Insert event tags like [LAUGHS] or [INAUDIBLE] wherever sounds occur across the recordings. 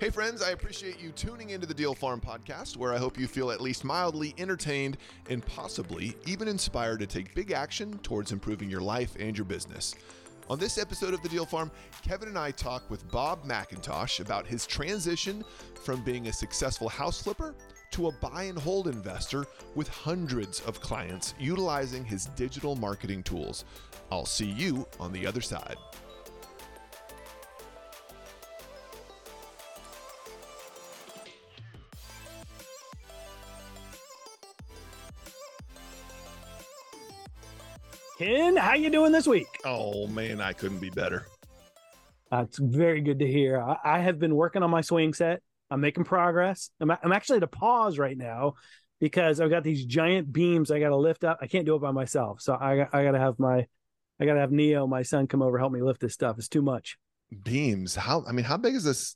Hey, friends, I appreciate you tuning into the Deal Farm podcast, where I hope you feel at least mildly entertained and possibly even inspired to take big action towards improving your life and your business. On this episode of The Deal Farm, Kevin and I talk with Bob McIntosh about his transition from being a successful house flipper to a buy and hold investor with hundreds of clients utilizing his digital marketing tools. I'll see you on the other side. Ken, how you doing this week? Oh man, I couldn't be better. Uh, it's very good to hear. I, I, have been working on my swing set. I'm making progress. I'm, I'm actually at a pause right now because I've got these giant beams I got to lift up. I can't do it by myself, so I I got to have my I got to have Neo, my son, come over help me lift this stuff. It's too much. Beams? How? I mean, how big is this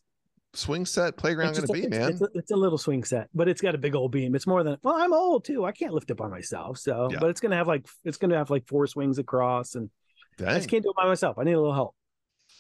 swing set playground going to be, it's, man? It's a, it's a, little swing set, but it's got a big old beam. It's more than well, I'm old too. I can't lift it by myself. So, yeah. but it's going to have like it's going to have like four swings across, and Dang. I just can't do it by myself. I need a little help.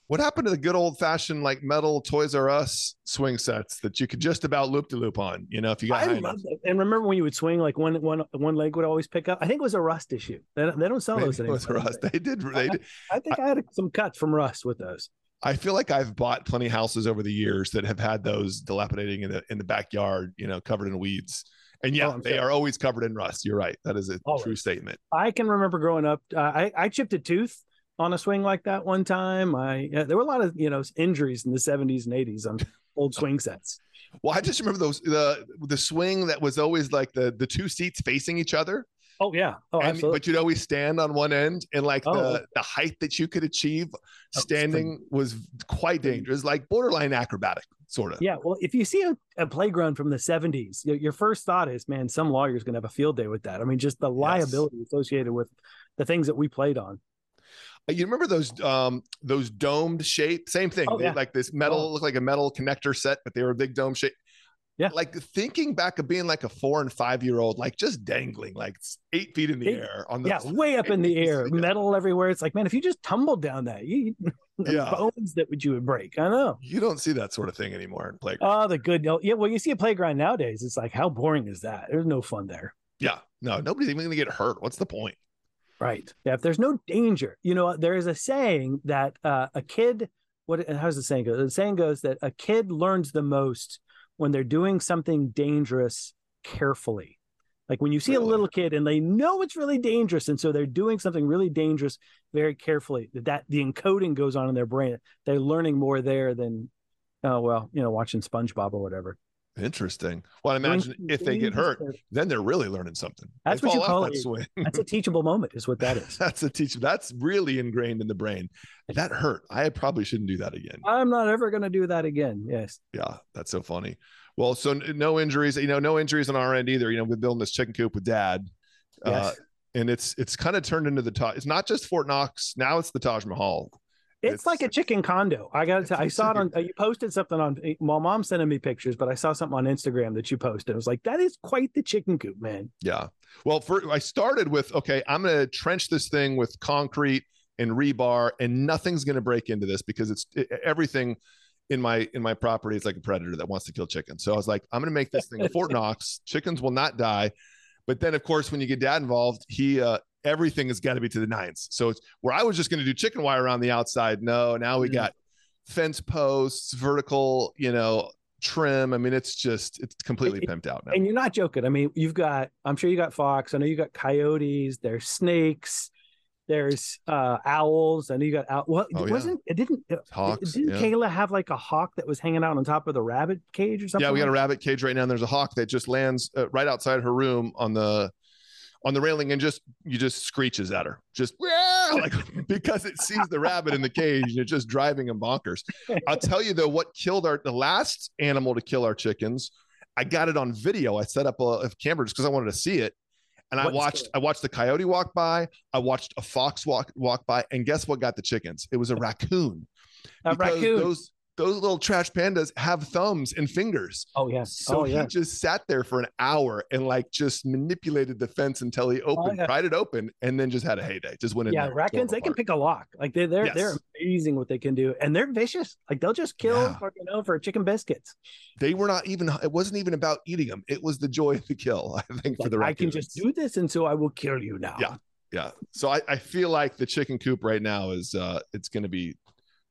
What happened to the good old fashioned like metal Toys R Us swing sets that you could just about loop to loop on? You know, if you got I love And remember when you would swing, like one one one leg would always pick up. I think it was a Rust issue. They, they don't sell Maybe those anymore. [LAUGHS] It was Rust. They did. They did. I, I think I, I had some cuts from Rust with those. I feel like I've bought plenty of houses over the years that have had those dilapidating in the in the backyard, you know, covered in weeds. And yeah, oh, they are always covered in rust. You're right. That is a always. true statement. I can remember growing up. Uh, I I chipped a tooth on a swing like that one time. I yeah, there were a lot of you know injuries in the 70s and 80s on old swing sets. Well, I just remember those the the swing that was always like the the two seats facing each other. Oh yeah. Oh, and, absolutely. But you'd always stand on one end, and like oh. the the height that you could achieve oh, standing was quite dangerous, like borderline acrobatic, sort of. Yeah. Well, if you see a, a playground from the '70s, your first thought is, man, some lawyer's going to have a field day with that. I mean, just the liability yes. associated with the things that we played on. Uh, you remember those um those domed shape? Same thing. Oh, yeah. Like this metal, oh. looked like a metal connector set, but they were a big dome shape. Yeah. Like thinking back of being like a four and five year old, like just dangling like eight feet in the eight, air on the yeah, way up in the [LAUGHS] air, metal everywhere. It's like, man, if you just tumbled down that, you [LAUGHS] yeah. bones that would you would break. I know. You don't see that sort of thing anymore in playground. Oh, the good. Yeah, well, you see a playground nowadays. It's like, how boring is that? There's no fun there. Yeah, no, nobody's even gonna get hurt. What's the point? Right. Yeah. If there's no danger, you know, there is a saying that uh, a kid. What? How's the saying go? The saying goes that a kid learns the most when they're doing something dangerous carefully. Like when you see really? a little kid and they know it's really dangerous, and so they're doing something really dangerous very carefully. That that the encoding goes on in their brain. They're learning more there than, oh well, you know, watching SpongeBob or whatever. Interesting. Well, I imagine if they get hurt, then they're really learning something. That's they what you call it. That's a teachable moment, is what that [LAUGHS] is. that's a teach. That's really ingrained in the brain. That hurt. I probably shouldn't do that again. I'm not ever going to do that again. Yes. Yeah, that's so funny. Well, so no injuries. You know, no injuries on our end either. You know, we're building this chicken coop with Dad. Uh, yes. Uh, and it's it's kind of turned into the Taj. It's not just Fort Knox. Now it's the Taj Mahal. It's, it's, like a chicken condo. I got to. I saw it on. Uh, you posted something on. Well, mom sending me pictures, but I saw something on Instagram that you posted. I was like, that is quite the chicken coop, man. Yeah. Well, for I started with okay, I'm going to trench this thing with concrete and rebar, and nothing's going to break into this because it's it, everything in my in my property is like a predator that wants to kill chickens. So I was like, I'm going to make this thing a Fort [LAUGHS] Knox. Chickens will not die. But then, of course, when you get dad involved, he uh, everything has got to be to the nines. So it's where I was just going to do chicken wire around the outside. No, now we mm-hmm. got fence posts, vertical, you know, trim. I mean, it's just it's completely it, pimped out now. And you're not joking. I mean, you've got I'm sure you got fox. I know you got coyotes. There's snakes. There's uh owls. I know you got owl. Well, oh, wasn't yeah. it didn't Hawks, didn't yeah. Kayla have like a hawk that was hanging out on top of the rabbit cage or something? Yeah, we got like a rabbit cage right now. And there's a hawk that just lands uh, right outside her room on the on the railing and just you just screeches at her. Just like [LAUGHS] because it sees the rabbit in the cage and it's just driving him bonkers. I'll tell you though what killed our the last animal to kill our chickens i got it on video. I set up a, a camera just because i wanted to see it. And i watched i watched the coyote walk by. I watched a fox walk walk by. And guess what got the chickens? It was a raccoon. A raccoon. those those little trash pandas have thumbs and fingers. Oh yes. Oh yeah. So oh he yeah. just sat there for an hour and like just manipulated the fence until he opened, yeah. pried it open, and then just had a heyday. Just went in. Yeah, raccoons they can pick a lock. Like they they're they're amazing what they can do, and they're vicious. Like they'll just kill Yeah. for know for chicken biscuits. They were not even. It wasn't even about eating them. It was the joy of the kill. [LAUGHS] I think for Like, the I can just do this, and so I will kill you now. Yeah. Yeah. So I, I feel like the chicken coop right now is uh it's going to be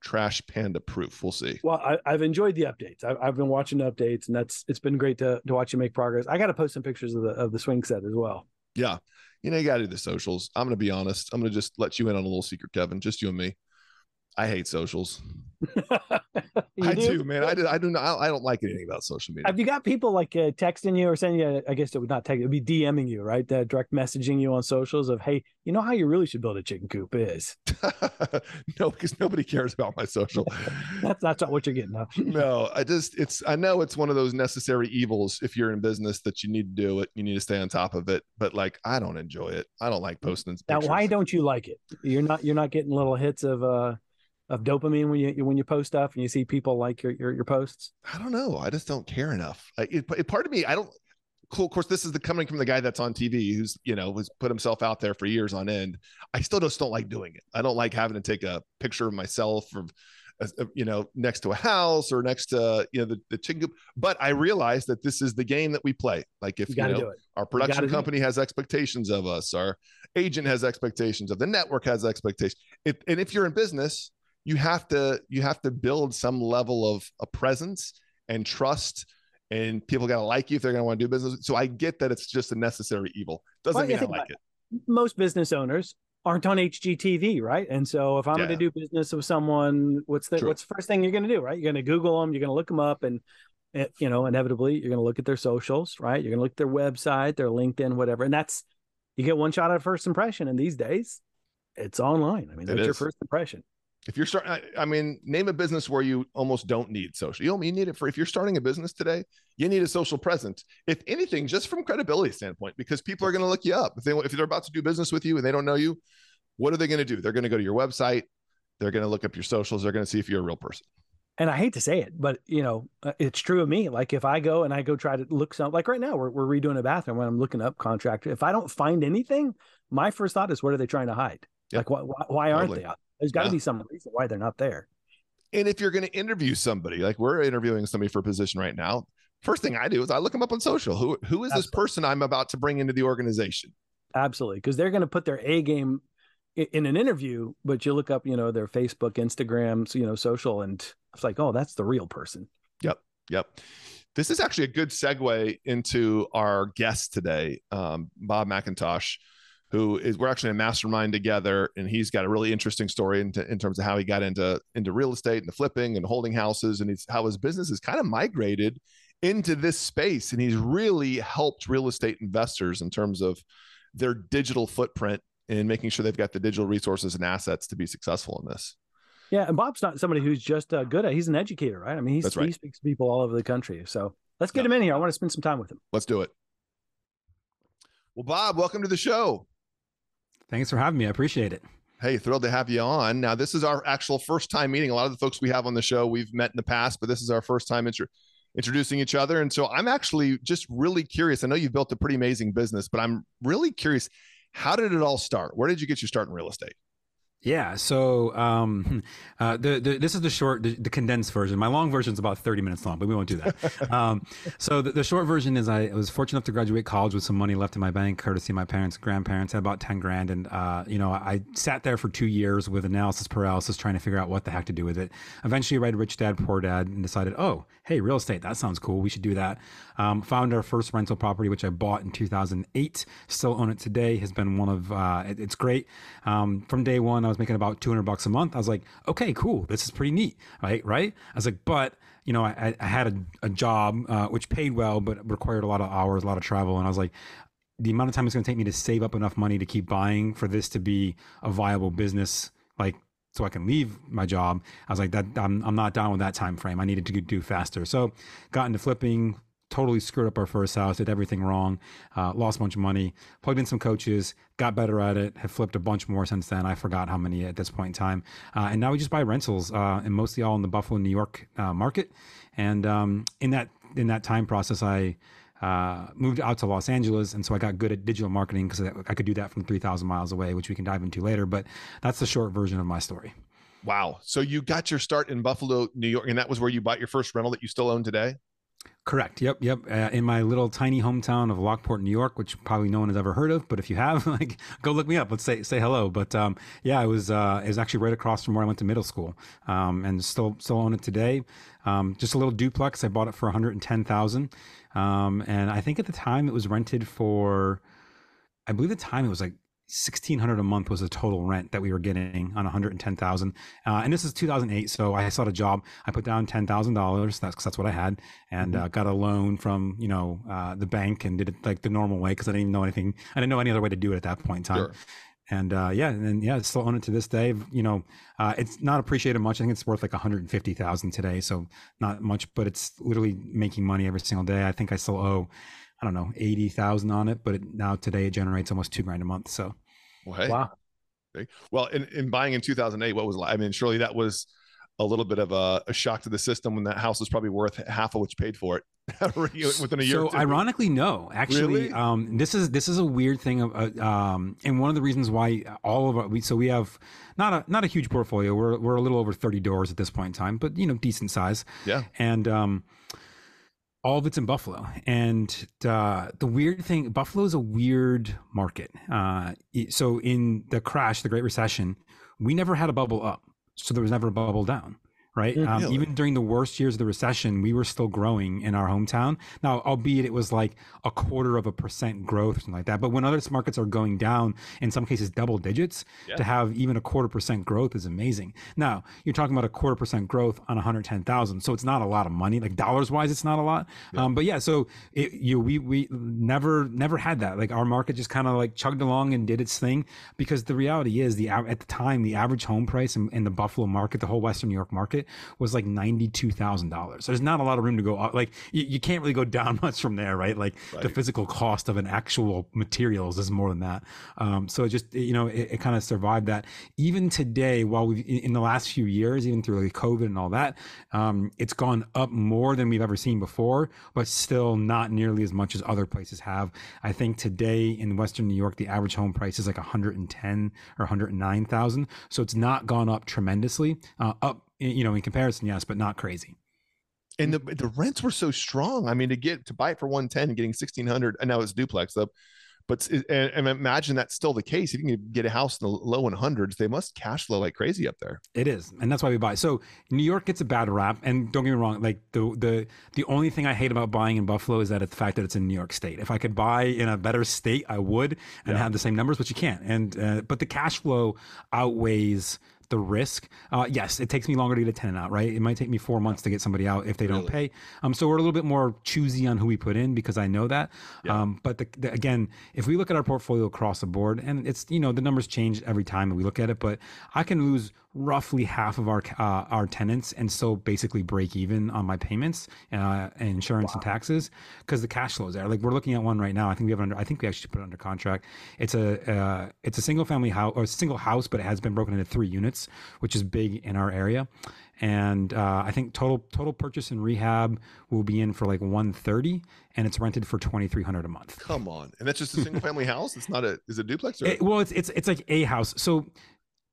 trash panda proof. We'll see. Well, I, I've enjoyed the updates. I've, I've been watching the updates, and that's it's been great to to watch you make progress. I got to post some pictures of the of the swing set as well. Yeah. You know, you got to do the socials. I'm going to be honest. I'm going to just let you in on a little secret, Kevin. Just you and me. I hate socials. [LAUGHS] I do, man. I do. I do not. I don't like anything about social media. Have you got people like uh, texting you or sending you? I guess it would not text. It would be DMing you, right? Uh, direct messaging you on socials of, hey, you know how you really should build a chicken coop is. [LAUGHS] no, because nobody cares about my social. That's [LAUGHS] that's not what you're getting. Huh? no, I just it's I know it's one of those necessary evils if you're in business that you need to do it. You need to stay on top of it. But like I don't enjoy it. I don't like posting Now, pictures. why don't you like it? You're not you're not getting little hits of uh of dopamine when you when you post stuff and you see people like your your, your posts. I don't know. I just don't care enough. It, it- part of me, I don't. Cool. Of course, this is the coming from the guy that's on TV, who's you know has put himself out there for years on end. I still just don't like doing it. I don't like having to take a picture of myself or, you know, next to a house or next to you know the the chicken coop. But I realize that this is the game that we play. Like if You you, know our production company has expectations of us, our agent has expectations of the network has expectations. If, and if you're in business, you have to you have to build some level of a presence and trust and people got to like you if they're going to want to do business so i get that it's just a necessary evil doesn't Well, mean i think like it Most business owners aren't on HGTV, right? And so if I'm going to do business with someone, what's the True. what's the first thing you're going to do, right? You're going to Google them, you're going to look them up, and eh, you know, inevitably, you're going to look at their socials, right? You're going to look at their website, their LinkedIn, whatever, and that's you get one shot at first impression. And these days, it's online. I mean, It that's your first impression. If you're starting I, I mean name a business where you almost don't need social you need it for if you're starting a business today you need a social presence if anything just from credibility standpoint because people are going to look you up if they if they're about to do business with you and they don't know you what are they going to do they're going to go to your website they're going to look up your socials they're going to see if you're a real person and I hate to say it, but you know, uh, it's true of me. Like if I go and I go try to look some, like right now, we're, we're redoing a bathroom when I'm looking up contractor. If I don't find anything, my first thought is, what are they trying to hide? Yeah. Like, why, why, why aren't Totally. they out? There's got to Yeah. be some reason why they're not there. And if you're going to interview somebody, like we're interviewing somebody for a position right now, first thing I do is I look them up on social. Who who is this person I'm about to bring into the organization? Absolutely. Because they're going to put their A game in an interview, but you look up, you know, their Facebook, Instagram, so, you know, social, and it's like, oh, that's the real person. Yep, yep. This is actually a good segue into our guest today, um, Bob McIntosh, who is we're actually a mastermind together, and he's got a really interesting story in, in terms of how he got into into real estate and the flipping and holding houses, and he's how his business has kind of migrated into this space, and he's really helped real estate investors in terms of their digital footprint and making sure they've got the digital resources and assets to be successful in this. Yeah. And Bob's not somebody who's just uh, good at, he's an educator, right? I mean, he's, right. he speaks to people all over the country. So let's get Yeah. him in here. I want to spend some time with him. Let's do it. Well, Bob, welcome to the show. Thanks for having me. I appreciate it. Hey, thrilled to have you on. Now, this is our actual first time meeting. A lot of the folks we have on the show we've met in the past, but this is our first time intro- introducing each other. And so I'm actually just really curious. I know you've built a pretty amazing business, but I'm really curious. How did it all start? Where did you get your start in real estate? Yeah. So um, [LAUGHS] uh, the, the this is the short, the, the condensed version. My long version is about thirty minutes long, but we won't do that. [LAUGHS] um, so the, the short version is I was fortunate enough to graduate college with some money left in my bank, courtesy of my parents and grandparents. I had about ten grand, and uh, you know I sat there for two years with analysis paralysis, trying to figure out what the heck to do with it. Eventually, read Rich Dad Poor Dad and decided, oh, hey, real estate, that sounds cool. We should do that. Um, found our first rental property, which I bought in 2008. Still own it today. Has been one of uh, it- it's great. Um, from day one, I was making about 200 bucks a month. I was like, okay, cool. This is pretty neat, right? Right? I was like, but you know, I, I had a, a job uh, which paid well, but required a lot of hours, a lot of travel, and I was like, the amount of time it's going to take me to save up enough money to keep buying for this to be a viable business, like so I can leave my job. I was like, that I'm, I'm not down with that time frame. I needed to do faster. So got into flipping, totally screwed up our first house, did everything wrong, uh, lost a bunch of money, plugged in some coaches, got better at it, have flipped a bunch more since then. I forgot how many at this point in time. Uh, and now we just buy rentals, uh, and mostly all in the Buffalo, New York uh, market. And um, in that in that time process, I uh, moved out to Los Angeles, and so I got good at digital marketing because I could do that from 3,000 miles away, which we can dive into later. But that's the short version of my story. Wow. So you got your start in Buffalo, New York, and that was where you bought your first rental that you still own today? Correct. Yep. Yep. Uh, in my little tiny hometown of Lockport, New York, which probably no one has ever heard of, but if you have, [LAUGHS] like, go look me up. Let's say say hello. But um, yeah, it was uh, it was actually right across from where I went to middle school, um, and still still own it today. Um, just a little duplex. I bought it for one hundred and ten thousand, um, and I think at the time it was rented for, I believe the time it was like 1600 a month was the total rent that we were getting on 110,000. Uh, and this is 2008. So I sought a job. I put down $10,000. That's that's what I had and mm-hmm. uh, got a loan from, you know, uh, the bank and did it like the normal way. Cause I didn't even know anything. I didn't know any other way to do it at that point in time. Sure. And uh, yeah, and yeah, still own it to this day. You know, uh, it's not appreciated much. I think it's worth like 150,000 today, so not much, but it's literally making money every single day. I think I still owe I don't know, 80,000 on it, but it, now today it generates almost two grand a month. So, well, hey. wow. Well, in, in buying in 2008, what was, I mean, surely that was a little bit of a, a, shock to the system when that house was probably worth half of what you paid for it [LAUGHS] within a year. So ironically, no, actually, really? um, this is, this is a weird thing. Of, uh, um, and one of the reasons why all of our, we, so we have not a, not a huge portfolio. We're, we're a little over 30 doors at this point in time, but you know, decent size. Yeah. And, um, all of it's in Buffalo. And uh, the weird thing, Buffalo is a weird market. Uh, so in the crash, the Great Recession, we never had a bubble up. So there was never a bubble down right? Mm, um, even during the worst years of the recession, we were still growing in our hometown. Now, albeit it was like a quarter of a percent growth or something like that. But when other markets are going down, in some cases double digits, yeah. to have even a quarter percent growth is amazing. Now, you're talking about a quarter percent growth on 110,000, so it's not a lot of money. Like dollars wise, it's not a lot. Yeah. Um, but yeah, so it, you we we never never had that. Like our market just kind of like chugged along and did its thing because the reality is the at the time the average home price in, in the Buffalo market, the whole Western New York market was like $92,000. There's not a lot of room to go up. Like you, you, can't really go down [LAUGHS] much from there, right? Like right. the physical cost of an actual materials is more than that. Um, so it just, you know, it, it kind of survived that. Even today, while we've, in the last few years, even through like COVID and all that, um, it's gone up more than we've ever seen before, but still not nearly as much as other places have. I think today in Western New York, the average home price is like 110 or 109,000. So it's not gone up tremendously, uh, up you know, in comparison, yes, but not crazy. And the the rents were so strong. I mean, to get to buy it for one ten and getting sixteen hundred, and now it's duplex though. But and, and, imagine that's still the case. If you can get a house in the low in hundreds, they must cash flow like crazy up there. It is, and that's why we buy. So New York gets a bad rap, and don't get me wrong. Like the the the only thing I hate about buying in Buffalo is that it's the fact that it's in New York State. If I could buy in a better state, I would and yeah. have the same numbers, but you can't. And uh, but the cash flow outweighs the risk. Uh, yes, it takes me longer to get a tenant out, right? It might take me four months to get somebody out if they don't pay. Um, so we're a little bit more choosy on who we put in because I know that. Yeah. Um, but the, the, again, if we look at our portfolio across the board, and it's you know the numbers change every time we look at it, but I can lose roughly half of our uh, our tenants and so basically break even on my payments, uh, and insurance wow. and taxes because the cash flow is there. Like we're looking at one right now. I think we have under. I think we actually put it under contract. It's a uh, it's a single family house or a single house, but it has been broken into three units, which is big in our area. And uh, I think total total purchase and rehab will be in for like 130 and it's rented for 2300 a month. Come on. And that's just a [LAUGHS] single family house? It's not a is it a duplex or it, well it's it's it's like a house. So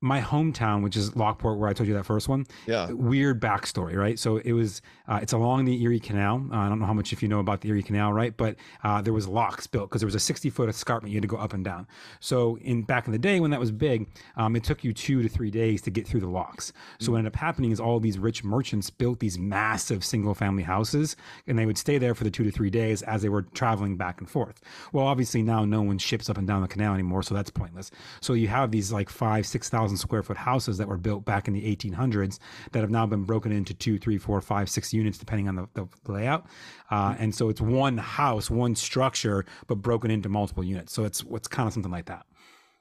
my hometown, which is Lockport, where I told you that first one. Yeah. Weird backstory, right? So it was, uh, it's along the Erie Canal. Uh, I don't know how much if you know about the Erie Canal, right? But uh, there was locks built because there was a 60 foot escarpment. You had to go up and down. So in back in the day when that was big, um, it took you two to three days to get through the locks. So mm-hmm. what ended up happening is all these rich merchants built these massive single family houses, and they would stay there for the two to three days as they were traveling back and forth. Well, obviously now no one ships up and down the canal anymore, so that's pointless. So you have these like five, six thousand square foot houses that were built back in the 1800s that have now been broken into two, three, four, five, six units, depending on the, the layout. Uh, and so it's one house, one structure, but broken into multiple units. So it's what's kind of something like that.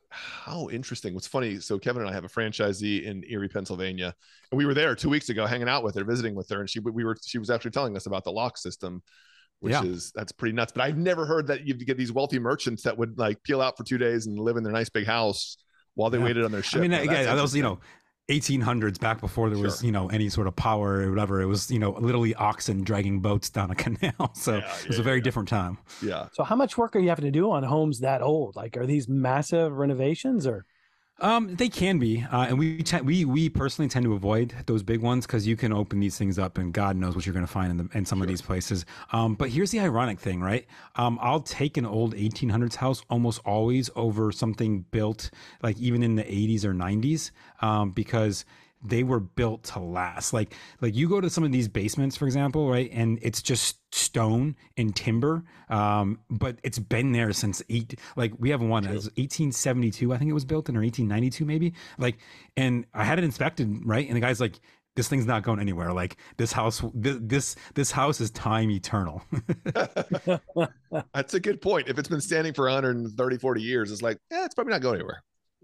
How interesting. What's funny, so Kevin and I have a franchisee in Erie, Pennsylvania, and we were there two weeks ago hanging out with her, visiting with her, and she we were she was actually telling us about the lock system which Yeah. is that's pretty nuts. But I've never heard that you get these wealthy merchants that would like peel out for two days and live in their nice big house while they Yeah. waited on their ship. I mean, Now, again, that's that was you know. 1800s back before there was Sure. you know any sort of power or whatever it was you know literally oxen dragging boats down a [LAUGHS] canal so Yeah, it was yeah, a very yeah. different time yeah. So how much work are you having to do on homes that old? Like, are these massive renovations or? Um, they can be, uh, and we te- we we personally tend to avoid those big ones because you can open these things up, and God knows what you're going to find in the, in some of these places. Um, but here's the ironic thing, right? Um, I'll take an old 1800s house almost always over something built like even in the 80s or 90s, um, because they were built to last. Like like you go to some of these basements, for example, right, and it's just stone and timber, um, but it's been there since eight. Like we have one, it's 1872, I think it was built in, or 1892 maybe. Like, and I had it inspected, right, and the guy's like. This thing's not going anywhere. Like this house, this this, this house is time eternal. [LAUGHS] [LAUGHS] That's a good point. If it's been standing for 130, 40 years, it's like, yeah, it's probably not going anywhere.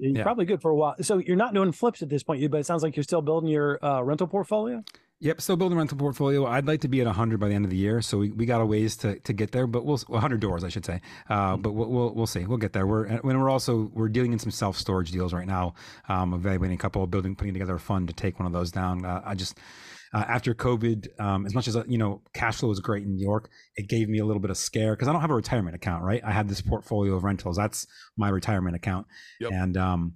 You're Yeah. probably good for a while. So you're not doing flips at this point, but it sounds like you're still building your uh, rental portfolio. Yep, still building a rental portfolio. I'd like to be at 100 by the end of the year, so we, we got a ways to, to get there, but we'll 100 doors, I should say. Uh, but we'll, we'll we'll see. We'll get there. We're when we're also we're dealing in some self storage deals right now. Um, evaluating a couple, building, putting together a fund to take one of those down. Uh, I just uh, after COVID, um, as much as uh, you know, cash flow was great in New York, it gave me a little bit of scare because I don't have a retirement account, right? I have this portfolio of rentals. That's my retirement account, Yep. and um,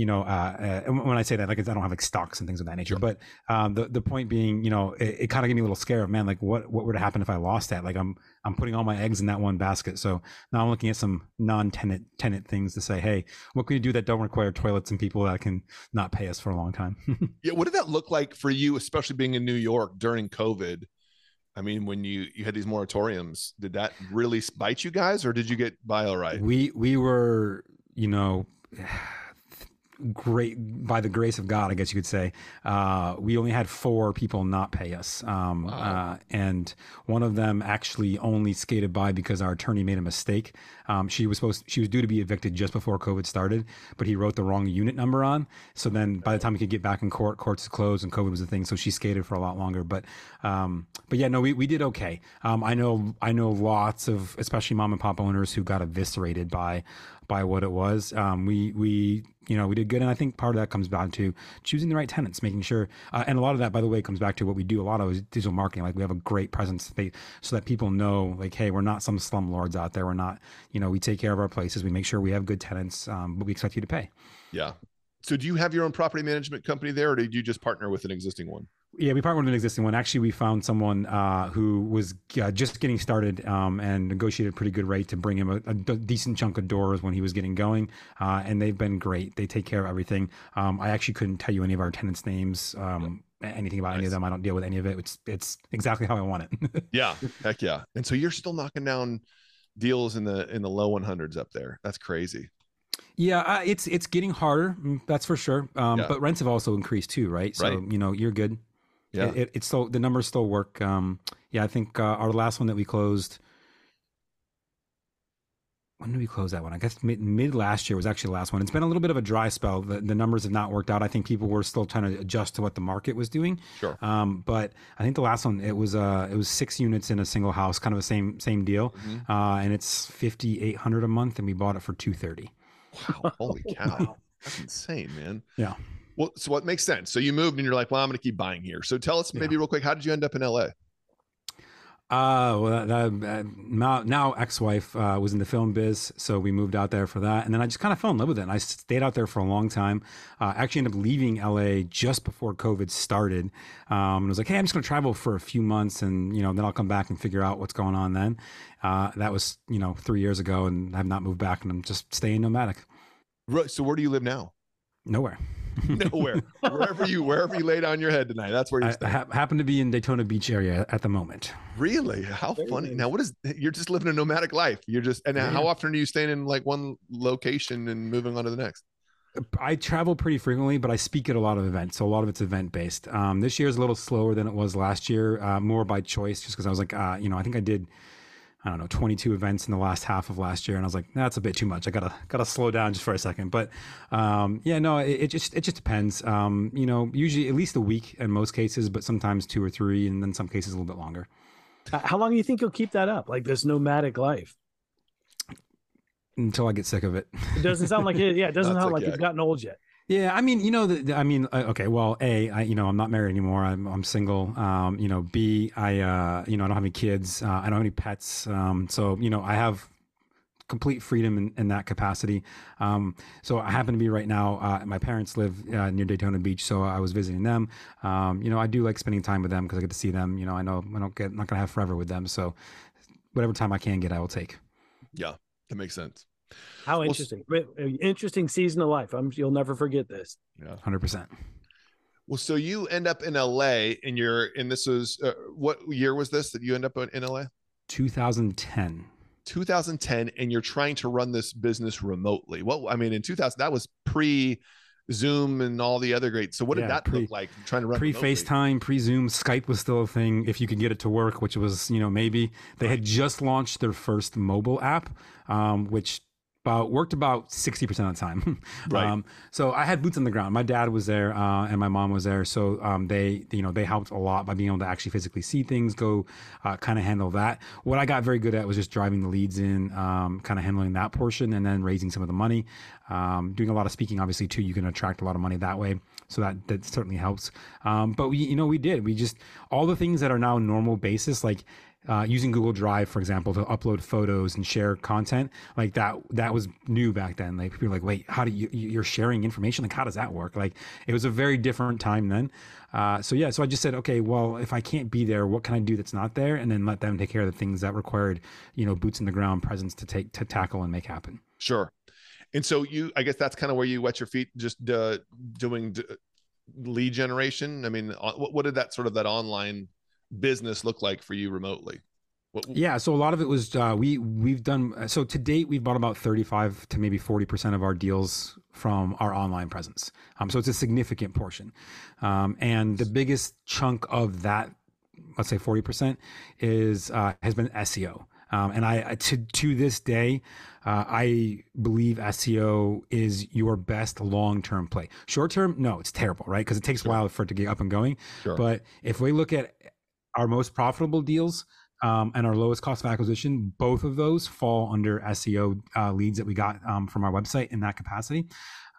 you know, uh, uh, when I say that, like, I don't have like stocks and things of that nature. But um, the the point being, you know, it, it kind of gave me a little scare of man, like, what what would happen if I lost that? Like, I'm I'm putting all my eggs in that one basket. So now I'm looking at some non-tenant tenant things to say, hey, what can you do that don't require toilets and people that can not pay us for a long time? [LAUGHS] Yeah. What did that look like for you, especially being in New York during COVID? I mean, when you you had these moratoriums, did that really bite you guys, or did you get by all right? We we were, you know, great by the grace of God, I guess you could say. Uh, we only had four people not pay us, um, Wow. uh, and one of them actually only skated by because our attorney made a mistake. Um, she was supposed she was due to be evicted just before COVID started, but he wrote the wrong unit number on. So then by the time we could get back in court, courts closed and COVID was a thing. So she skated for a lot longer. But um, but yeah, no, we, we did okay. Um, I know I know lots of especially mom and pop owners who got eviscerated by by what it was. Um, we we you know we did good, and I think part of that comes down to choosing the right tenants, making sure, uh, and a lot of that, by the way, comes back to what we do. A lot of is digital marketing. Like we have a great presence, so that people know, like, hey, we're not some slumlords out there. We're not, you know, we take care of our places. We make sure we have good tenants, um, but we expect you to pay. Yeah. So, do you have your own property management company there, or did you just partner with an existing one? Yeah, we partnered with an existing one. Actually, we found someone uh, who was uh, just getting started um, and negotiated a pretty good rate to bring him a, decent chunk of doors when he was getting going. Uh, and they've been great. They take care of everything. Um, I actually couldn't tell you any of our tenants' names, um, anything about any of them. I don't deal with any of it. It's it's exactly how I want it. [LAUGHS] Yeah. Heck yeah. And so you're still knocking down deals in the in the low 100s up there. That's crazy. yeah, uh, it's it's getting harder. mm, That's for sure. Um, Yeah. But rents have also increased too, right? So Right. you know you're good. Yeah. It, it, it's still the numbers still work. Um, yeah, I think uh, our last one that we closed. When did we close that one? I guess mid, mid last year was actually the last one. It's been a little bit of a dry spell. The, the numbers have not worked out. I think people were still trying to adjust to what the market was doing. Sure. Um, but I think the last one it was uh it was six units in a single house, kind of the same same deal. Mhm. Uh, and it's fifty eight hundred a month, and we bought it for two thirty. Wow. Holy cow. [LAUGHS] That's insane, man. Yeah. Well, so what makes sense? So you moved and you're like, well, I'm going to keep buying here. So tell us Yeah. maybe real quick, how did you end up in LA? Uh, well, that, that, now, now ex-wife uh, was in the film biz, so we moved out there for that, and then I just kind of fell in love with it. And I stayed out there for a long time. Uh, actually, ended up leaving LA just before COVID started. Um, and was like, hey, I'm just going to travel for a few months, and you know, then I'll come back and figure out what's going on. Then uh, that was you know three years ago, and I've not moved back, and I'm just staying nomadic. Right. So where do you live now? Nowhere. [LAUGHS] Nowhere. wherever you wherever you lay down your head tonight, that's where you're I, I ha- happen to be in Daytona Beach area at the moment. Really? How Very funny. Now, what is you're just living a nomadic life? You're just, and Yeah. how often are you staying in like one location and moving on to the next? I travel pretty frequently, but I speak at a lot of events, so a lot of it's event based. Um, this year is a little slower than it was last year, uh, more by choice, just because I was like, uh, you know, I think I did, I don't know, 22 events in the last half of last year, and I was like, that's a bit too much. I gotta gotta slow down just for a second. But um, yeah, no, it, it just it just depends. Um, you know, usually at least a week in most cases, but sometimes two or three, and then some cases a little bit longer. How long do you think you'll keep that up? Like this nomadic life? Until I get sick of it. It doesn't sound like it. Yeah, it [LAUGHS] doesn't sound sick like yet. you've gotten old yet. Yeah, I mean, you know, the, I mean, uh, okay, well, a, I, you know, I'm not married anymore. I'm, I'm single. Um, you know, b, I, uh, you know, I don't have any kids. Uh, I don't have any pets. Um, so you know, I have complete freedom in, in that capacity. Um, so I happen to be right now. Uh, my parents live uh, near Daytona Beach, so I was visiting them. Um, you know, I do like spending time with them because I get to see them. You know, I know I don't get not gonna have forever with them, so whatever time I can get, I will take. Yeah, that makes sense. How interesting! Re- Interesting season of life. I'm, you'll never forget this. Yeah. Hundred percent. Well, so you end up in LA, and you're, and this was uh, what year was this that you end up in in LA? 2010. 2010, and you're trying to run this business remotely. Well, I mean, in 2000, that was pre Zoom and all the other great. So what did Yeah, that pre- look like? Trying to run pre FaceTime, pre Zoom, Skype was still a thing if you could get it to work, which was, you know, maybe they had just launched their first mobile app, um, which about worked about 60% of the time. [LAUGHS] Right. Um, so I had boots on the ground. My dad was there uh, and my mom was there. So um, they, you know, they helped a lot by being able to actually physically see things, go uh, kind of handle that. What I got very good at was just driving the leads in, um, kind of handling that portion and then raising some of the money. Um, doing a lot of speaking, obviously, too. You can attract a lot of money that way. So that, that certainly helps. Um, but we, you know, we did. We just, all the things that are now normal basis, like uh, using Google Drive, for example, to upload photos and share content, like that, that was new back then. Like people were like, wait, how do you, you- you're sharing information? Like, how does that work? Like, it was a very different time then. Uh, so yeah, so I just said, okay, well, if I can't be there, what can I do that's not there? And then let them take care of the things that required, you know, boots in the ground presence to take, to tackle and make happen. Sure. And so you, I guess that's kind of where you wet your feet, just uh, doing lead generation. I mean, uh, what, what did that sort of that online business look like for you remotely? What, Yeah, so a lot of it was uh, we we've done so to date we've bought about thirty five to maybe forty percent of our deals from our online presence. Um, so it's a significant portion, um, and the biggest chunk of that, let's say forty percent, is uh, has been SEO. Um, and I to to this day, uh, I believe SEO is your best long term play. Short term, no, it's terrible, right? Because it takes a while for it to get up and going. Sure. But if we look at our most profitable deals um, and our lowest cost of acquisition, both of those fall under SEO uh, leads that we got um, from our website in that capacity.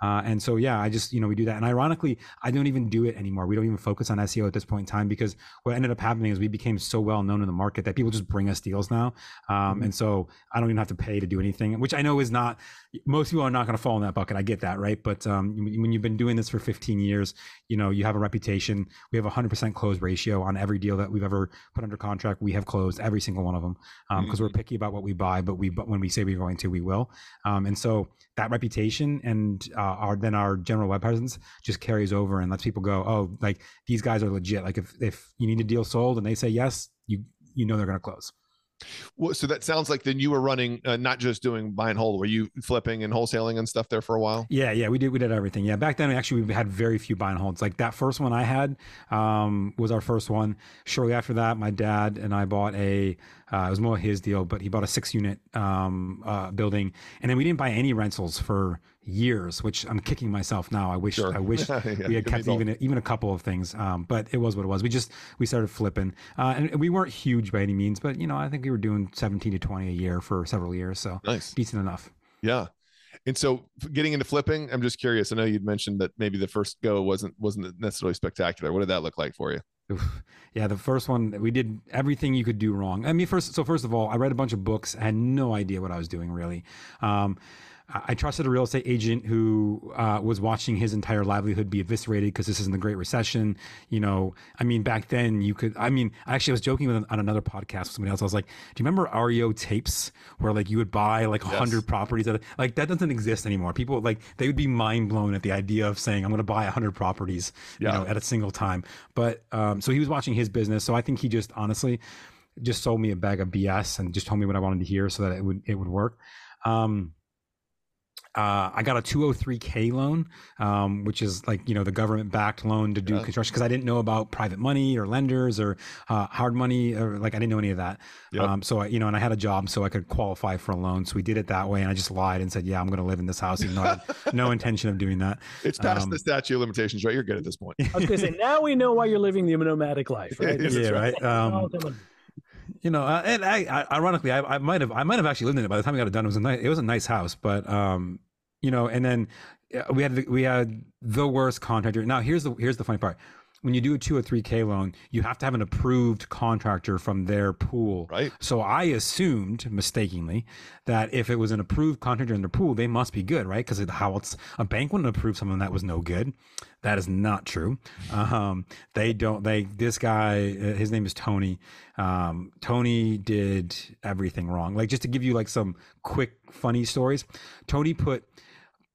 Uh, and so, yeah, I just, you know, we do that. And ironically, I don't even do it anymore. We don't even focus on SEO at this point in time because what ended up happening is we became so well known in the market that people just bring us deals now. Um, And so I don't even have to pay to do anything, which I know is not, most people are not going to fall in that bucket. I get that, right? But um, when you've been doing this for 15 years, you know, you have a reputation. We have a 100% close ratio on every deal that we've ever put under contract. We have closed every single one of them because we're picky about what we buy, but we but when we say we're going to, we will. Um, and so that reputation and uh, our then our general web presence just carries over and lets people go, oh, like these guys are legit. Like if if you need a deal sold and they say yes, you you know they're going to close. Well, so that sounds like then you were running, uh, not just doing buy and hold. Were you flipping and wholesaling and stuff there for a while? Yeah, yeah, we did we did everything. Yeah, back then actually we had very few buy and holds. Like that first one I had um, was our first one. Shortly after that, my dad and I bought a. Uh, it was more his deal, but he bought a six unit um, uh, building, and then we didn't buy any rentals for years. Which I'm kicking myself now. I wish Sure. I wish [LAUGHS] Yeah, we had kept even even a couple of things. Um, but it was what it was. We just we started flipping, uh, and we weren't huge by any means, but you know I think we were doing 17 to 20 a year for several years, so Nice. decent enough. Yeah. And so getting into flipping, I'm just curious. I know you'd mentioned that maybe the first go wasn't wasn't necessarily spectacular. What did that look like for you? Yeah, the first one we did everything you could do wrong. I mean, first, so first of all, I read a bunch of books. I had no idea what I was doing really. Um, I trusted a real estate agent who uh, was watching his entire livelihood be eviscerated because this isn't the Great Recession. You know, I mean, back then you could. I mean, actually, I was joking with on another podcast with somebody else. I was like, "Do you remember REO tapes where like you would buy like a Yes. hundred properties? At a, like that doesn't exist anymore. People like they would be mind blown at the idea of saying, "I'm going to buy a hundred properties." Yeah. You know, at a single time. But um, so he was watching his business. So I think he just honestly just sold me a bag of BS and just told me what I wanted to hear so that it would it would work. Um, uh, I got a 203k loan, um, which is like you know the government backed loan to do Yeah. construction because I didn't know about private money or lenders or uh, hard money or like I didn't know any of that. Yep. Um, so I, you know, and I had a job so I could qualify for a loan. So we did it that way, and I just lied and said, "Yeah, I'm going to live in this house," even though I had [LAUGHS] no intention of doing that. It's past Um, the statute of limitations, right? You're good at this point. [LAUGHS] I was going to say, now we know why you're living the nomadic life, right? [LAUGHS] Yeah, that's right. You know, uh, and I, I ironically, I, I might have, I might have actually lived in it by the time I got it done. It was a nice, it was a nice house, but um, you know, and then uh, we had the, we had the worst contractor. Now here's the here's the funny part. When you do a two or three K loan, you have to have an approved contractor from their pool. Right. So I assumed mistakenly that if it was an approved contractor in their pool, they must be good, right? Because how else a bank wouldn't approve someone that was no good. That is not true. Um, they don't. They this guy, uh, his name is Tony. Um, Tony did everything wrong. Like just to give you like some quick funny stories, Tony put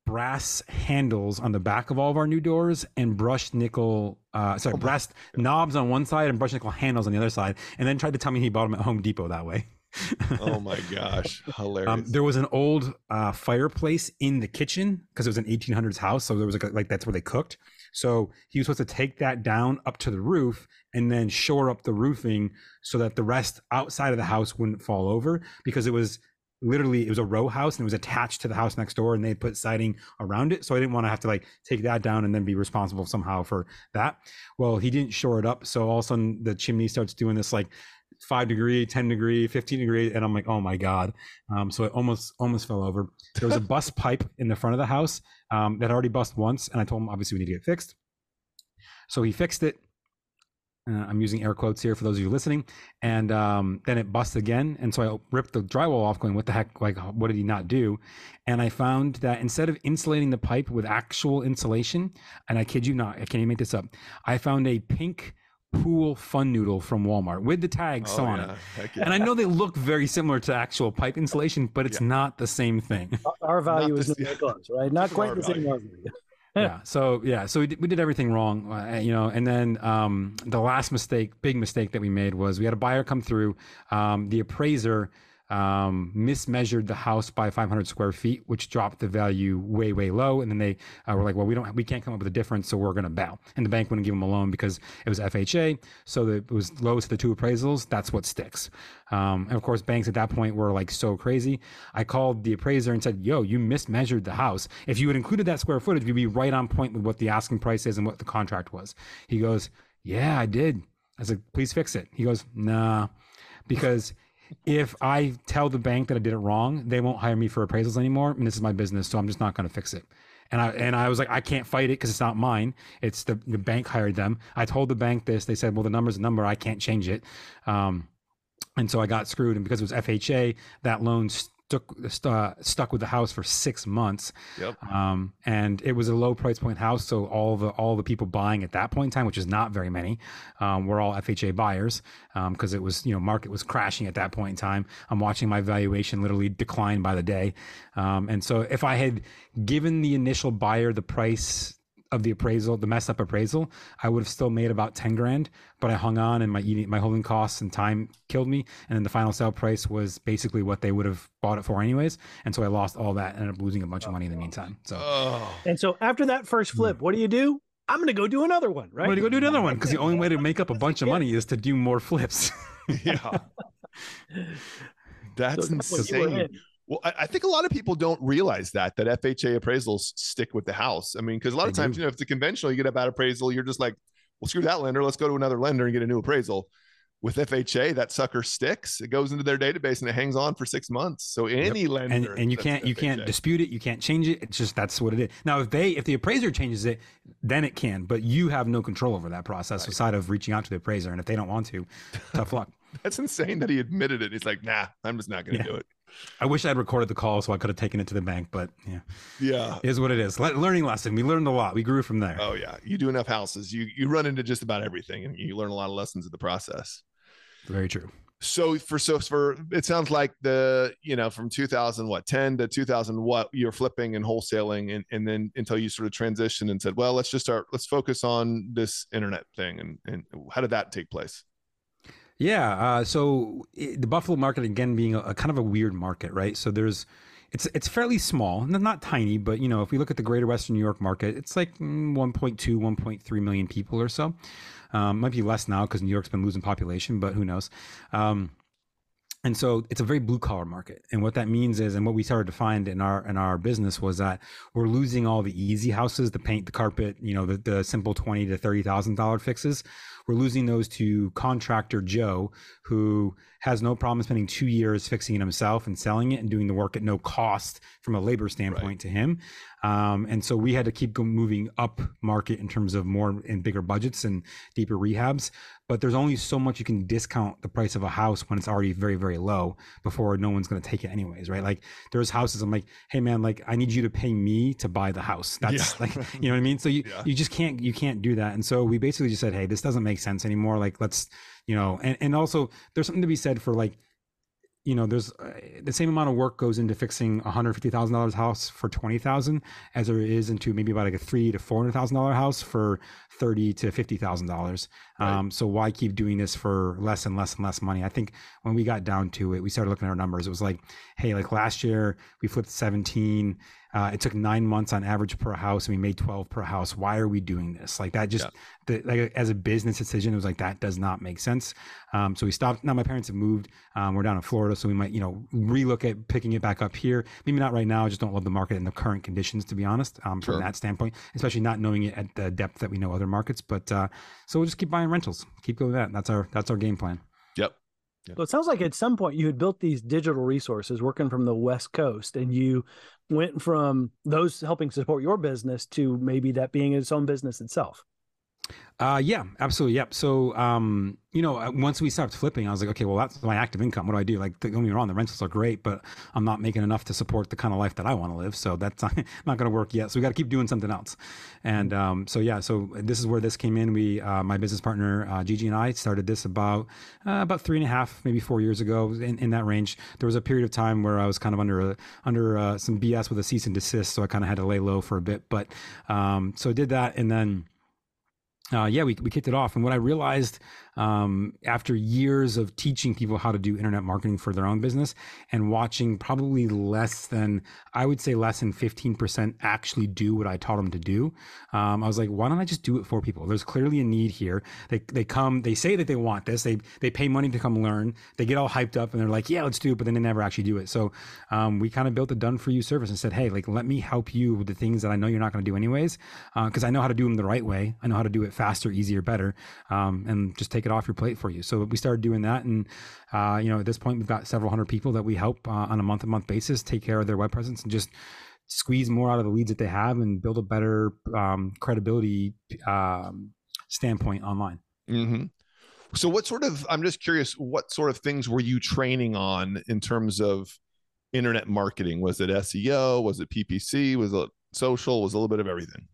brass handles on the back of all of our new doors and brushed nickel uh sorry brass knobs on one side and brushed nickel handles on the other side and then tried to tell me he bought them at home depot that way. [LAUGHS] Oh my gosh. Hilarious. um, there was an old uh, fireplace in the kitchen because it was an 1800s house so there was like, like that's where they cooked. So he was supposed to take that down up to the roof and then shore up the roofing so that the rest outside of the house wouldn't fall over because it was literally it was a row house and it was attached to the house next door and they put siding around it so i didn't want to have to like take that down and then be responsible somehow for that. Well he didn't shore it up so all of a sudden the chimney starts doing this like five degree 10 degree 15 degree and i'm like oh my god. Um, so it almost almost fell over. There was a bust [LAUGHS] pipe in the front of the house um, that already bust once and i told him obviously we need to get fixed. So he fixed it uh, I'm using air quotes here for those of you listening. And um, then it busts again. And so I ripped the drywall off, going, what the heck? Like, what did he not do? And I found that instead of insulating the pipe with actual insulation, and I kid you not, I can't even make this up, I found a pink pool fun noodle from Walmart with the tag Oh, still on yeah. it. Yeah. And I know they look very similar to actual pipe insulation, but it's not the same thing. Our value Not is this- no gloves, right? Not quite our the same value. Yeah. So yeah so we did, we did everything wrong uh, you know and then um, the last mistake big mistake that we made was we had a buyer come through um, the appraiser um, mismeasured the house by 500 square feet which dropped the value way way low. And then they uh, were like well we don't we can't come up with a difference so we're going to bail and the bank wouldn't give them a loan because it was fha so it was lowest of the two appraisals that's what sticks. Um, and of course banks at that point were like so crazy. I called the appraiser and said yo you mismeasured the house. If you had included that square footage you'd be right on point with what the asking price is and what the contract was. He goes yeah i did. I said please fix it. He goes nah because if I tell the bank that I did it wrong, they won't hire me for appraisals anymore, and this is my business, so I'm just not going to fix it. And I and I was like, I can't fight it because it's not mine. It's the the bank hired them. I told the bank this. They said, well, the number's a number. I can't change it. Um, and so I got screwed. And because it was FHA, that loan stuck st- stuck with the house for six months. Yep. Um, and it was a low price point house, so all the all the people buying at that point in time, which is not very many, um, were all FHA buyers because it was you know market was crashing at that point in time. I'm watching my valuation literally decline by the day, um, and so if I had given the initial buyer the price of the appraisal, the messed up appraisal, I would have still made about 10 grand, but I hung on and my eating, my holding costs and time killed me. And then the final sale price was basically what they would have bought it for anyways. And so I lost all that and ended up losing a bunch of money in the meantime. So And so after that first flip, hmm. what do you do? I'm going to go do another one, right? I'm going to go do another one because the only way to make up a [LAUGHS] bunch of money is to do more flips. yeah. [LAUGHS] That's So that's what you were insane. Well, I, I think a lot of people don't realize that that FHA appraisals stick with the house. I mean, because a lot They of times, do. you know, if it's a conventional, you get a bad appraisal, you're just like, well, screw that lender. Let's go to another lender and get a new appraisal. With FHA, that sucker sticks. It goes into their database and it hangs on for six months. So any lender and and you can't you can't dispute it you can't change it it's just that's what it is now if they if the appraiser changes it then it can but you have no control over that process aside of reaching out to the appraiser and if they don't want to [LAUGHS] tough luck That's insane that he admitted it. He's like, nah, I'm just not going to Yeah. do it. I wish i'd recorded the call so i could have taken it to the bank but yeah. Yeah. it is what it is. Le- learning lesson. We learned a lot. We grew from there. Oh yeah. You do enough houses, you you run into just about everything, and you learn a lot of lessons in the process. very true. So for so for it sounds like the you know from 2000 what 10 to 2000 what you're flipping and wholesaling and, and then until you sort of transitioned and said well let's just start let's focus on this internet thing and and how did that take place Yeah. Uh, so i the Buffalo market again being a, a kind of a weird market, right? So there's, it's it's fairly small, not tiny, but you know, if we look at the Greater Western New York market, it's like mm, 1.2, 1.3 million people or so. Um, might be less now because New York's been losing population, but who knows? Um, and so it's a very blue collar market and what that means is and what we started to find in our in our business was that we're losing all the easy houses the paint the carpet you know the, the simple 20 to 30 thousand dollar fixes we're losing those to contractor joe who has no problem spending two years fixing it himself and selling it and doing the work at no cost from a labor standpoint right. to him. Um, and so we had to keep moving up market in terms of more and bigger budgets and deeper rehabs. But there's only so much you can discount the price of a house when it's already very, very low before no one's going to take it anyways, right? Like there's houses I'm like, hey man, like I need you to pay me to buy the house. That's yeah. like, [LAUGHS] you know what I mean? So you, yeah. you just can't, you can't do that. And so we basically just said, hey, this doesn't make sense anymore. Like let's, you know, and, and also there's something to be said for like you know, there's uh, the same amount of work goes into fixing a hundred fifty thousand dollars house for twenty thousand as there is into maybe about like a three to four hundred thousand dollar house for thirty to fifty thousand dollars. Um, so why keep doing this for less and less and less money? I think when we got down to it, we started looking at our numbers. It was like, hey, like last year we flipped seventeen. Uh, it took nine months on average per house, and we made twelve per house. Why are we doing this? Like that, just yeah. the, like as a business decision, it was like that does not make sense. Um, so we stopped. Now my parents have moved. Um, we're down in Florida, so we might you know relook at picking it back up here. Maybe not right now. I just don't love the market in the current conditions, to be honest. Um, sure. From that standpoint, especially not knowing it at the depth that we know other markets. But uh, so we'll just keep buying rentals, keep going that. That's our that's our game plan. Yep. Well, it sounds like at some point you had built these digital resources working from the West Coast, and you went from those helping support your business to maybe that being its own business itself. Uh, yeah, absolutely. Yep. So, um, you know, uh, once we stopped flipping, I was like, okay, well, that's my active income. What do I do? Like, don't get me wrong, the rentals are great, but I'm not making enough to support the kind of life that I want to live. So that's [LAUGHS] not, not going to work yet. So we got to keep doing something else. And um, so yeah, so this is where this came in. We, uh, my business partner uh, Gigi and I started this about uh, about three and a half, maybe four years ago, in, in that range. There was a period of time where I was kind of under a, under uh, some BS with a cease and desist, so I kind of had to lay low for a bit. But um, so I did that, and then uh, yeah, we, we kicked it off. And what I realized um, after years of teaching people how to do internet marketing for their own business and watching probably less than, I would say less than 15% actually do what I taught them to do, um, I was like, why don't I just do it for people? There's clearly a need here. They, they come, they say that they want this, they, they pay money to come learn, they get all hyped up and they're like, yeah, let's do it, but then they never actually do it. So um, we kind of built a done for you service and said, hey, like, let me help you with the things that I know you're not going to do anyways, because uh, I know how to do them the right way. I know how to do it faster, easier, better, um, and just take it off your plate for you. So we started doing that, and uh, you know, at this point, we've got several hundred people that we help uh, on a month-to-month basis take care of their web presence and just squeeze more out of the leads that they have and build a better um, credibility um, standpoint online. Mm-hmm. So, what sort of? I'm just curious. What sort of things were you training on in terms of internet marketing? Was it SEO? Was it PPC? Was it social? Was a little bit of everything?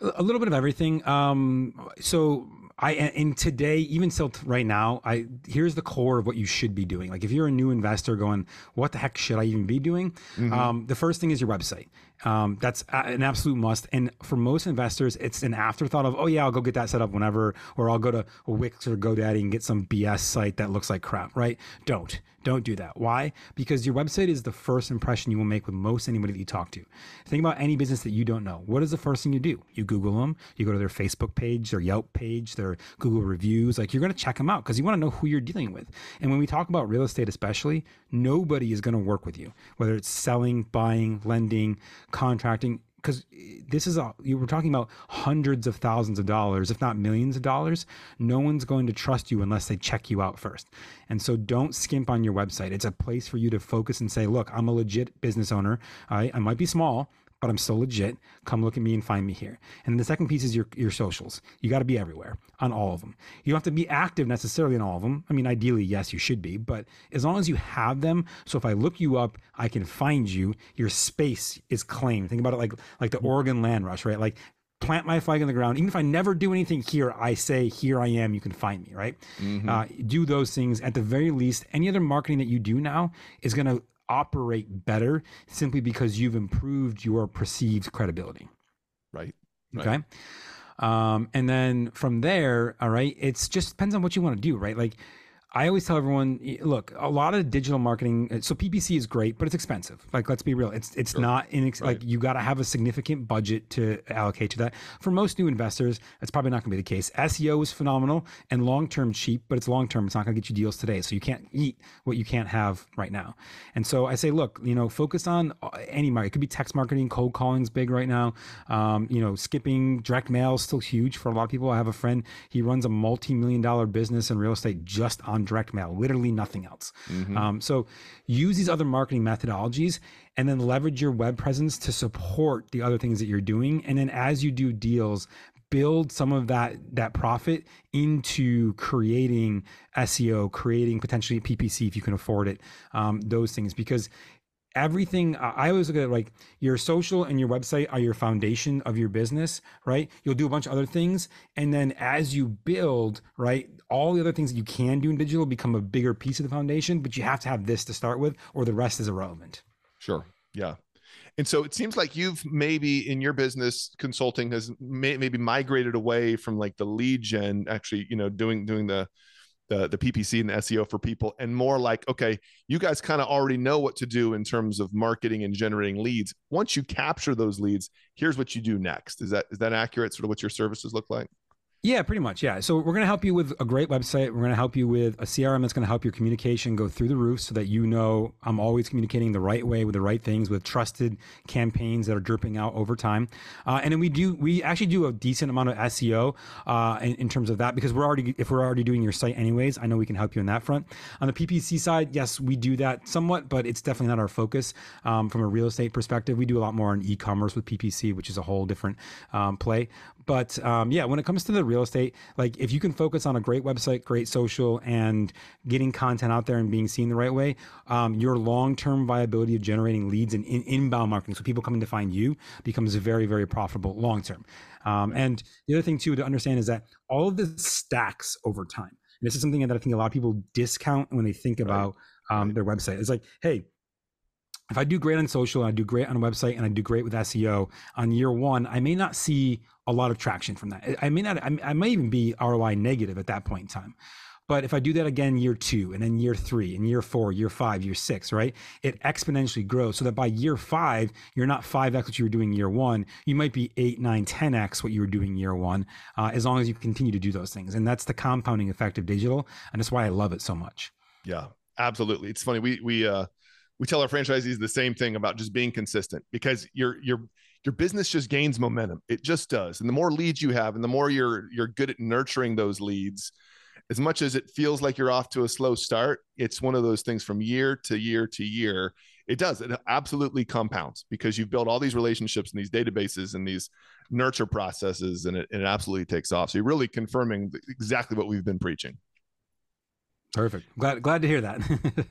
A little bit of everything. Um, so I and today, even still right now, I here's the core of what you should be doing. Like if you're a new investor going, what the heck should I even be doing? Mm-hmm. Um, the first thing is your website. Um, that's an absolute must. And for most investors, it's an afterthought of, oh yeah, I'll go get that set up whenever, or I'll go to Wix or GoDaddy and get some BS site that looks like crap. Right? Don't. Don't do that. Why? Because your website is the first impression you will make with most anybody that you talk to. Think about any business that you don't know. What is the first thing you do? You Google them, you go to their Facebook page, their Yelp page, their Google reviews. Like you're going to check them out because you want to know who you're dealing with. And when we talk about real estate, especially, nobody is going to work with you, whether it's selling, buying, lending, contracting because eh, this is a you were talking about hundreds of thousands of dollars if not millions of dollars. No one's going to trust you unless they check you out first. And so don't skimp on your website. It's a place for you to focus and say look i'm a legit business owner. I, I might be small but I'm still legit. Come look at me and find me here. And the second piece is your your socials. You got to be everywhere on all of them. You don't have to be active necessarily in all of them. I mean, ideally, yes, you should be, but as long as you have them, so if I look you up, I can find you. Your space is claimed. Think about it like like the Oregon land rush, right? Like plant my flag in the ground. Even if I never do anything here, I say, here I am, you can find me, right? Mm-hmm. Uh, do those things. At the very least, any other marketing that you do now is going to operate better simply because you've improved your perceived credibility. Right. right. Okay. Um, and then from there, all right, it's just depends on what you want to do, right? Like I always tell everyone, look, a lot of digital marketing. Uh, so PPC is great, but it's expensive. Like, let's be real. It's it's sure. not inex- right. like you got to have a significant budget to allocate to that. For most new investors, that's probably not going to be the case. SEO is phenomenal and long term cheap, but it's long term. It's not going to get you deals today. So you can't eat what you can't have right now. And so I say, look, you know, focus on uh, any market. It could be text marketing, cold calling is big right now. Um, you know, skipping direct mail is still huge for a lot of people. I have a friend. He runs a multi million dollar business in real estate just on on direct mail, literally nothing else. Mhm. Um, so use these other marketing methodologies and then leverage your web presence to support the other things that you're doing. And then as you do deals, build some of that that profit into creating SEO, creating potentially PPC if you can afford it, um, those things because everything I always look at it like your social and your website are your foundation of your business, right? You'll do a bunch of other things. And then as you build, right, all the other things that you can do in digital become a bigger piece of the foundation, but you have to have this to start with, or the rest is irrelevant. Sure. Yeah. And so it seems like you've maybe in your business consulting has may, maybe migrated away from like the lead gen, actually, you know, doing doing the the the PPC and the SEO for people, and more like, okay, you guys kind of already know what to do in terms of marketing and generating leads. Once you capture those leads, here's what you do next. Is that is that accurate? Sort of what your services look like? Yeah, pretty much. Yeah. So we're going to help you with a great website. We're going to help you with a CRM that's going to help your communication go through the roof so that you know I'm always communicating the right way with the right things with trusted campaigns that are dripping out over time. Uh, and then we do, we actually do a decent amount of SEO uh, in, in terms of that because we're already, if we're already doing your site anyways, I know we can help you on that front. On the PPC side, yes, we do that somewhat, but it's definitely not our focus um, from a real estate perspective. We do a lot more on e-commerce with PPC, which is a whole different um, play. But um, yeah, when it comes to the real estate, like if you can focus on a great website, great social, and getting content out there and being seen the right way, um, your long-term viability of generating leads and in, inbound marketing, so people coming to find you, becomes very, very profitable long-term. Um, and the other thing too to understand is that all of this stacks over time. And this is something that I think a lot of people discount when they think about um, Right. their website. It's like, hey, if I do great on social, and I do great on a website, and I do great with SEO on year one, I may not see a lot of traction from that. I may not, I may even be ROI negative at that point in time. But if I do that again year two, and then year three, and year four, year five, year six, right? It exponentially grows so that by year five, you're not 5x what you were doing year one. You might be 8, 9, 10x what you were doing year one, uh, as long as you continue to do those things. And that's the compounding effect of digital. And that's why I love it so much. Yeah, absolutely. It's funny. We we uh we tell our franchisees the same thing about just being consistent because your your your business just gains momentum. It just does. And the more leads you have and the more you're you're good at nurturing those leads, as much as it feels like you're off to a slow start, it's one of those things from year to year to year. It does. It absolutely compounds because you've built all these relationships and these databases and these nurture processes, and it, and it absolutely takes off. So you're really confirming exactly what we've been preaching. Perfect. Glad glad to hear that.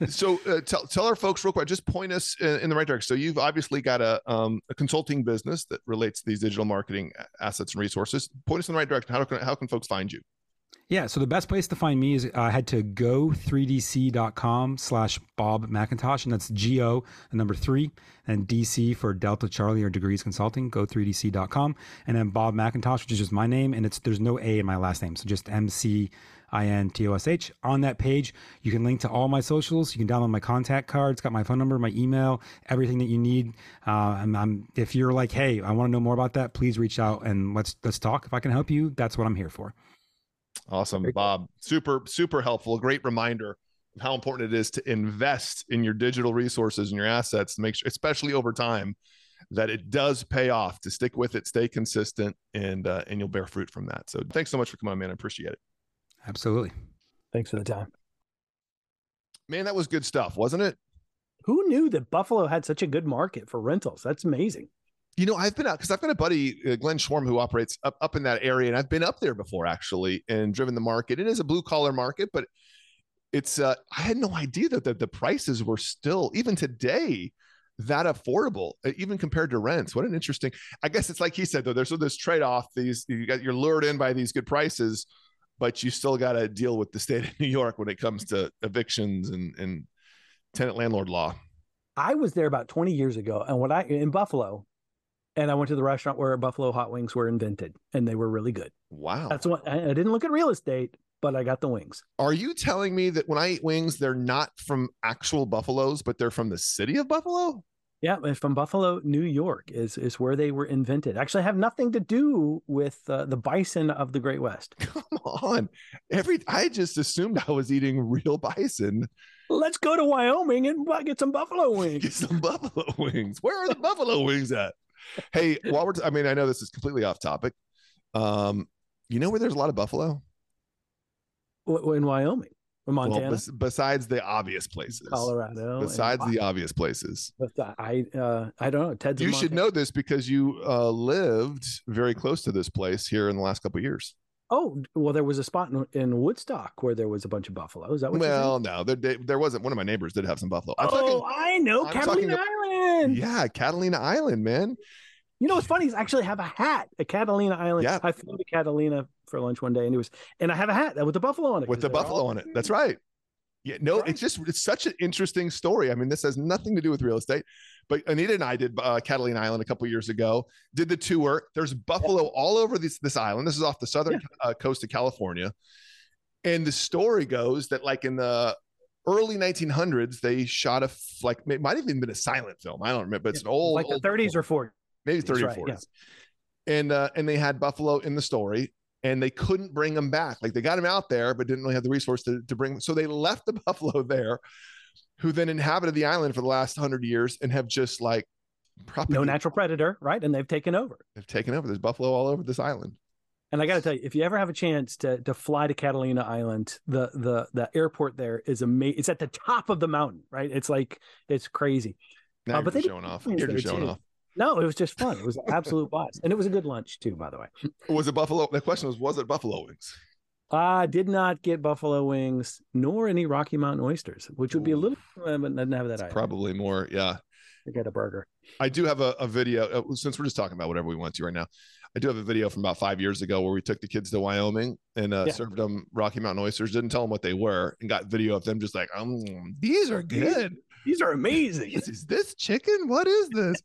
[LAUGHS] so uh, tell tell our folks real quick. Just point us in, in the right direction. So you've obviously got a um, a consulting business that relates to these digital marketing assets and resources. Point us in the right direction. How can how can folks find you? Yeah, so the best place to find me is uh, head to go3dc.com slash Bob McIntosh, and that's G-O, the number three, and DC for Delta Charlie or Degrees Consulting, go3dc.com, and then Bob McIntosh, which is just my name, and it's there's no A in my last name, so just M-C-I-N-T-O-S-H. On that page, you can link to all my socials, you can download my contact card, it's got my phone number, my email, everything that you need. Uh, and I'm, if you're like, hey, I want to know more about that, please reach out and let's let's talk. If I can help you, that's what I'm here for. Awesome, Very cool. Bob. Super super helpful. A great reminder of how important it is to invest in your digital resources and your assets to make sure, especially over time, that it does pay off. To stick with it, stay consistent, and uh, and you'll bear fruit from that. So thanks so much for coming on, man. I appreciate it. Absolutely. Thanks for the time. Man, that was good stuff, wasn't it? Who knew that Buffalo had such a good market for rentals? That's amazing. You know, I've been out because I've got a buddy, uh, Glenn Schwarm, who operates up, up in that area, and I've been up there before actually and driven the market. It is a blue collar market, but it's uh, I had no idea that the, the prices were still even today that affordable, uh, even compared to rents. What an interesting. I guess it's like he said though. There's so this trade off. These you got you're lured in by these good prices, but you still got to deal with the state of [LAUGHS] New York when it comes to evictions and and tenant landlord law. I was there about 20 years ago, and what I in Buffalo, and I went to the restaurant where Buffalo hot wings were invented, and they were really good. Wow. That's what I, I didn't look at real estate, but I got the wings. Are you telling me that when I eat wings, they're not from actual buffaloes, but they're from the city of Buffalo? Yeah, from Buffalo, New York is is where they were invented. Actually, have nothing to do with uh, the bison of the Great West. [LAUGHS] Come on. Every I just assumed I was eating real bison. Let's go to Wyoming and get some buffalo [LAUGHS] wings. Get some buffalo wings. Where are the buffalo wings at? Hey, while we're t- I mean, I know this is completely off topic. Um, you know where there's a lot of buffalo? W- in Wyoming, Montana, Well, bes- besides the obvious places. Colorado. Besides the obvious places. I uh, I don't know. Ted's You should know this because you uh, lived very close to this place here in the last couple of years. Oh well, there was a spot in, in Woodstock where there was a bunch of buffalo. Is that what? Well, no, there, there there wasn't. One of my neighbors did have some buffalo. I'm oh, talking, I know, I'm Catalina Island. yeah, Catalina Island, man. You know what's funny is I actually have a hat, a Catalina Island. Yeah. I flew to Catalina for lunch one day, and it was, and I have a hat with the buffalo on it. With the buffalo on it. That's right. Yeah, no, Right. it's just it's such an interesting story. I mean, this has nothing to do with real estate, but Anita and I did uh, Catalina Island a couple years ago. Did the tour. There's buffalo all over this this island. This is off the southern uh, coast of California, and the story goes that like in the early 1900s, they shot a like it might have even been a silent film. I don't remember, but it's an old like the old 30s or 40s. Maybe 30 right, or yeah. And uh, and they had buffalo in the story and they couldn't bring them back. Like they got them out there, but didn't really have the resource to, to bring them. So they left the [LAUGHS] buffalo there, who then inhabited the island for the last hundred years and have just like probably No natural predator, right? And they've taken over. They've taken over. There's buffalo all over this island. And I got to tell you, if you ever have a chance to to fly to Catalina Island, the the the airport there is amazing. It's at the top of the mountain, right? It's like it's crazy. Now Uh, you're but they showing off. You're just showing too. off. No, it was just fun. It was absolute blast, and it was a good lunch too, by the way. Was it buffalo? The question was, was it buffalo wings? I did not get buffalo wings nor any Rocky Mountain oysters, which would be a little, but didn't have that. Probably more. Yeah. I get a burger. I do have a, a video uh, since we're just talking about whatever we want to right now. I do have a video from about five years ago where we took the kids to Wyoming and uh, Yeah. served them Rocky Mountain oysters. Didn't tell them what they were and got video of them just like, um, these are good. These are amazing. Is, is this chicken? What is this?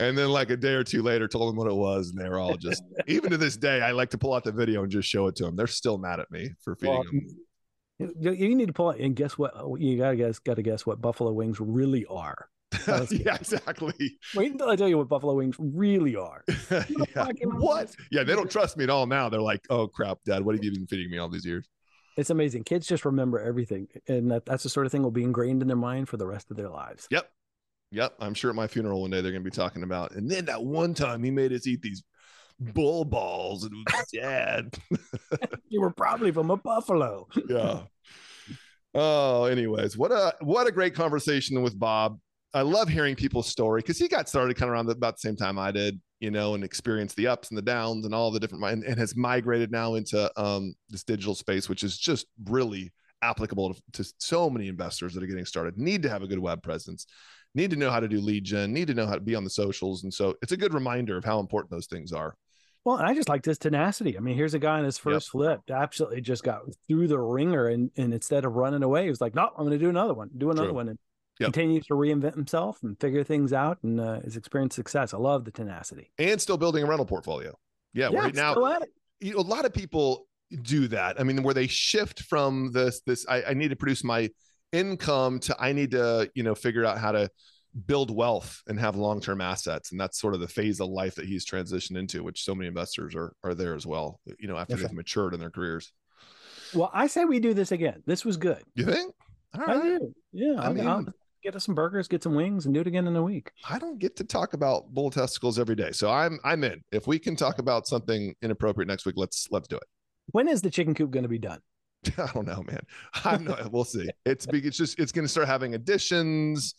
and then like a day or two later, told them what it was, and they were all just. even to this day, I like to pull out the video and just show it to them. They're still mad at me for feeding Well, them. You, need to pull it and guess what? You gotta guess. Gotta guess what buffalo wings really are. [LAUGHS] yeah, exactly. Wait until I tell you what buffalo wings really are. [LAUGHS] yeah. What? Yeah, they don't trust me at all now. They're like, "Oh crap, Dad, what have you been feeding me all these years?" It's amazing. Kids just remember everything, and that, that's the sort of thing will be ingrained in their mind for the rest of their lives. Yep. Yep. I'm sure at my funeral one day they're going to be talking about. And then that one time he made us eat these bull balls and it was. [LAUGHS] [LAUGHS] You were probably from a buffalo. yeah. Oh, anyways, what a what a great conversation with Bob. I love hearing people's story because he got started kind of around the, about the same time I did, you know, and experienced the ups and the downs and all the different and, and has migrated now into um, this digital space, which is just really applicable to, to so many investors that are getting started. Need to have a good web presence, need to know how to do lead gen, need to know how to be on the socials, and so it's a good reminder of how important those things are. Well, and I just liked his tenacity. I mean, here's a guy in his first flip, absolutely just got through the wringer, and and instead of running away, he was like, "No, I'm going to do another one, do another True. one," and Yep. continues to reinvent himself and figure things out, and uh, has experienced success. I love the tenacity. And still building a rental portfolio. Yeah, right now still at it. you know, a lot of people do that. I mean, where they shift from this, this, I, I need to produce my income to I need to, you know, figure out how to build wealth and have long-term assets. And that's sort of the phase of life that he's transitioned into, which so many investors are are there as well, you know, after they've right. matured in their careers. Well, I say we do this again. This was good. You think? All I do. Yeah, I mean- get us some burgers, get some wings, and do it again in a week. I don't get to talk about bull testicles every day. So I'm I'm in. If we can talk about something inappropriate next week, let's let's do it. When is the chicken coop going to be done? [LAUGHS] I don't know, man. I'm not, we'll see. It's. It's just, it's going to start having additions.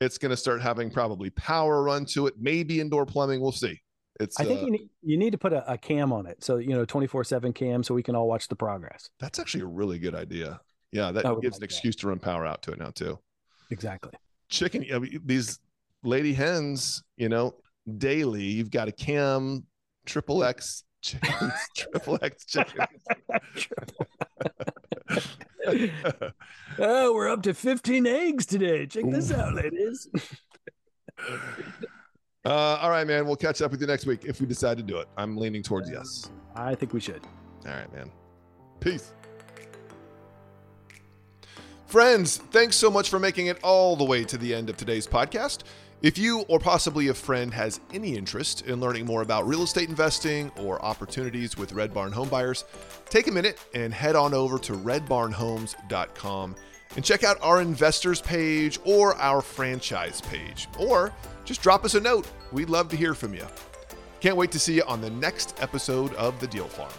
It's going to start having probably power run to it, maybe indoor plumbing. We'll see. It's, I think uh, you need you need to put a, a cam on it, so you know, twenty four seven cam, so we can all watch the progress. that's actually a really good idea. Yeah. That gives like an that. excuse to run power out to it now, too. Exactly. Chicken, I mean, these lady hens, you know, daily, you've got a cam, triple X chickens, [LAUGHS] triple X chickens. [LAUGHS] oh, we're up to fifteen eggs today. Check this out, ladies. [LAUGHS] Uh, all right, man. We'll catch up with you next week if we decide to do it. I'm leaning towards yes. I think we should. All right, man. Peace. Friends, thanks so much for making it all the way to the end of today's podcast. If you or possibly a friend has any interest in learning more about real estate investing or opportunities with Red Barn homebuyers, take a minute and head on over to redbarnhomes.com and check out our investors page or our franchise page. Or just drop us a note. We'd love to hear from you. Can't wait to see you on the next episode of The Deal Farm.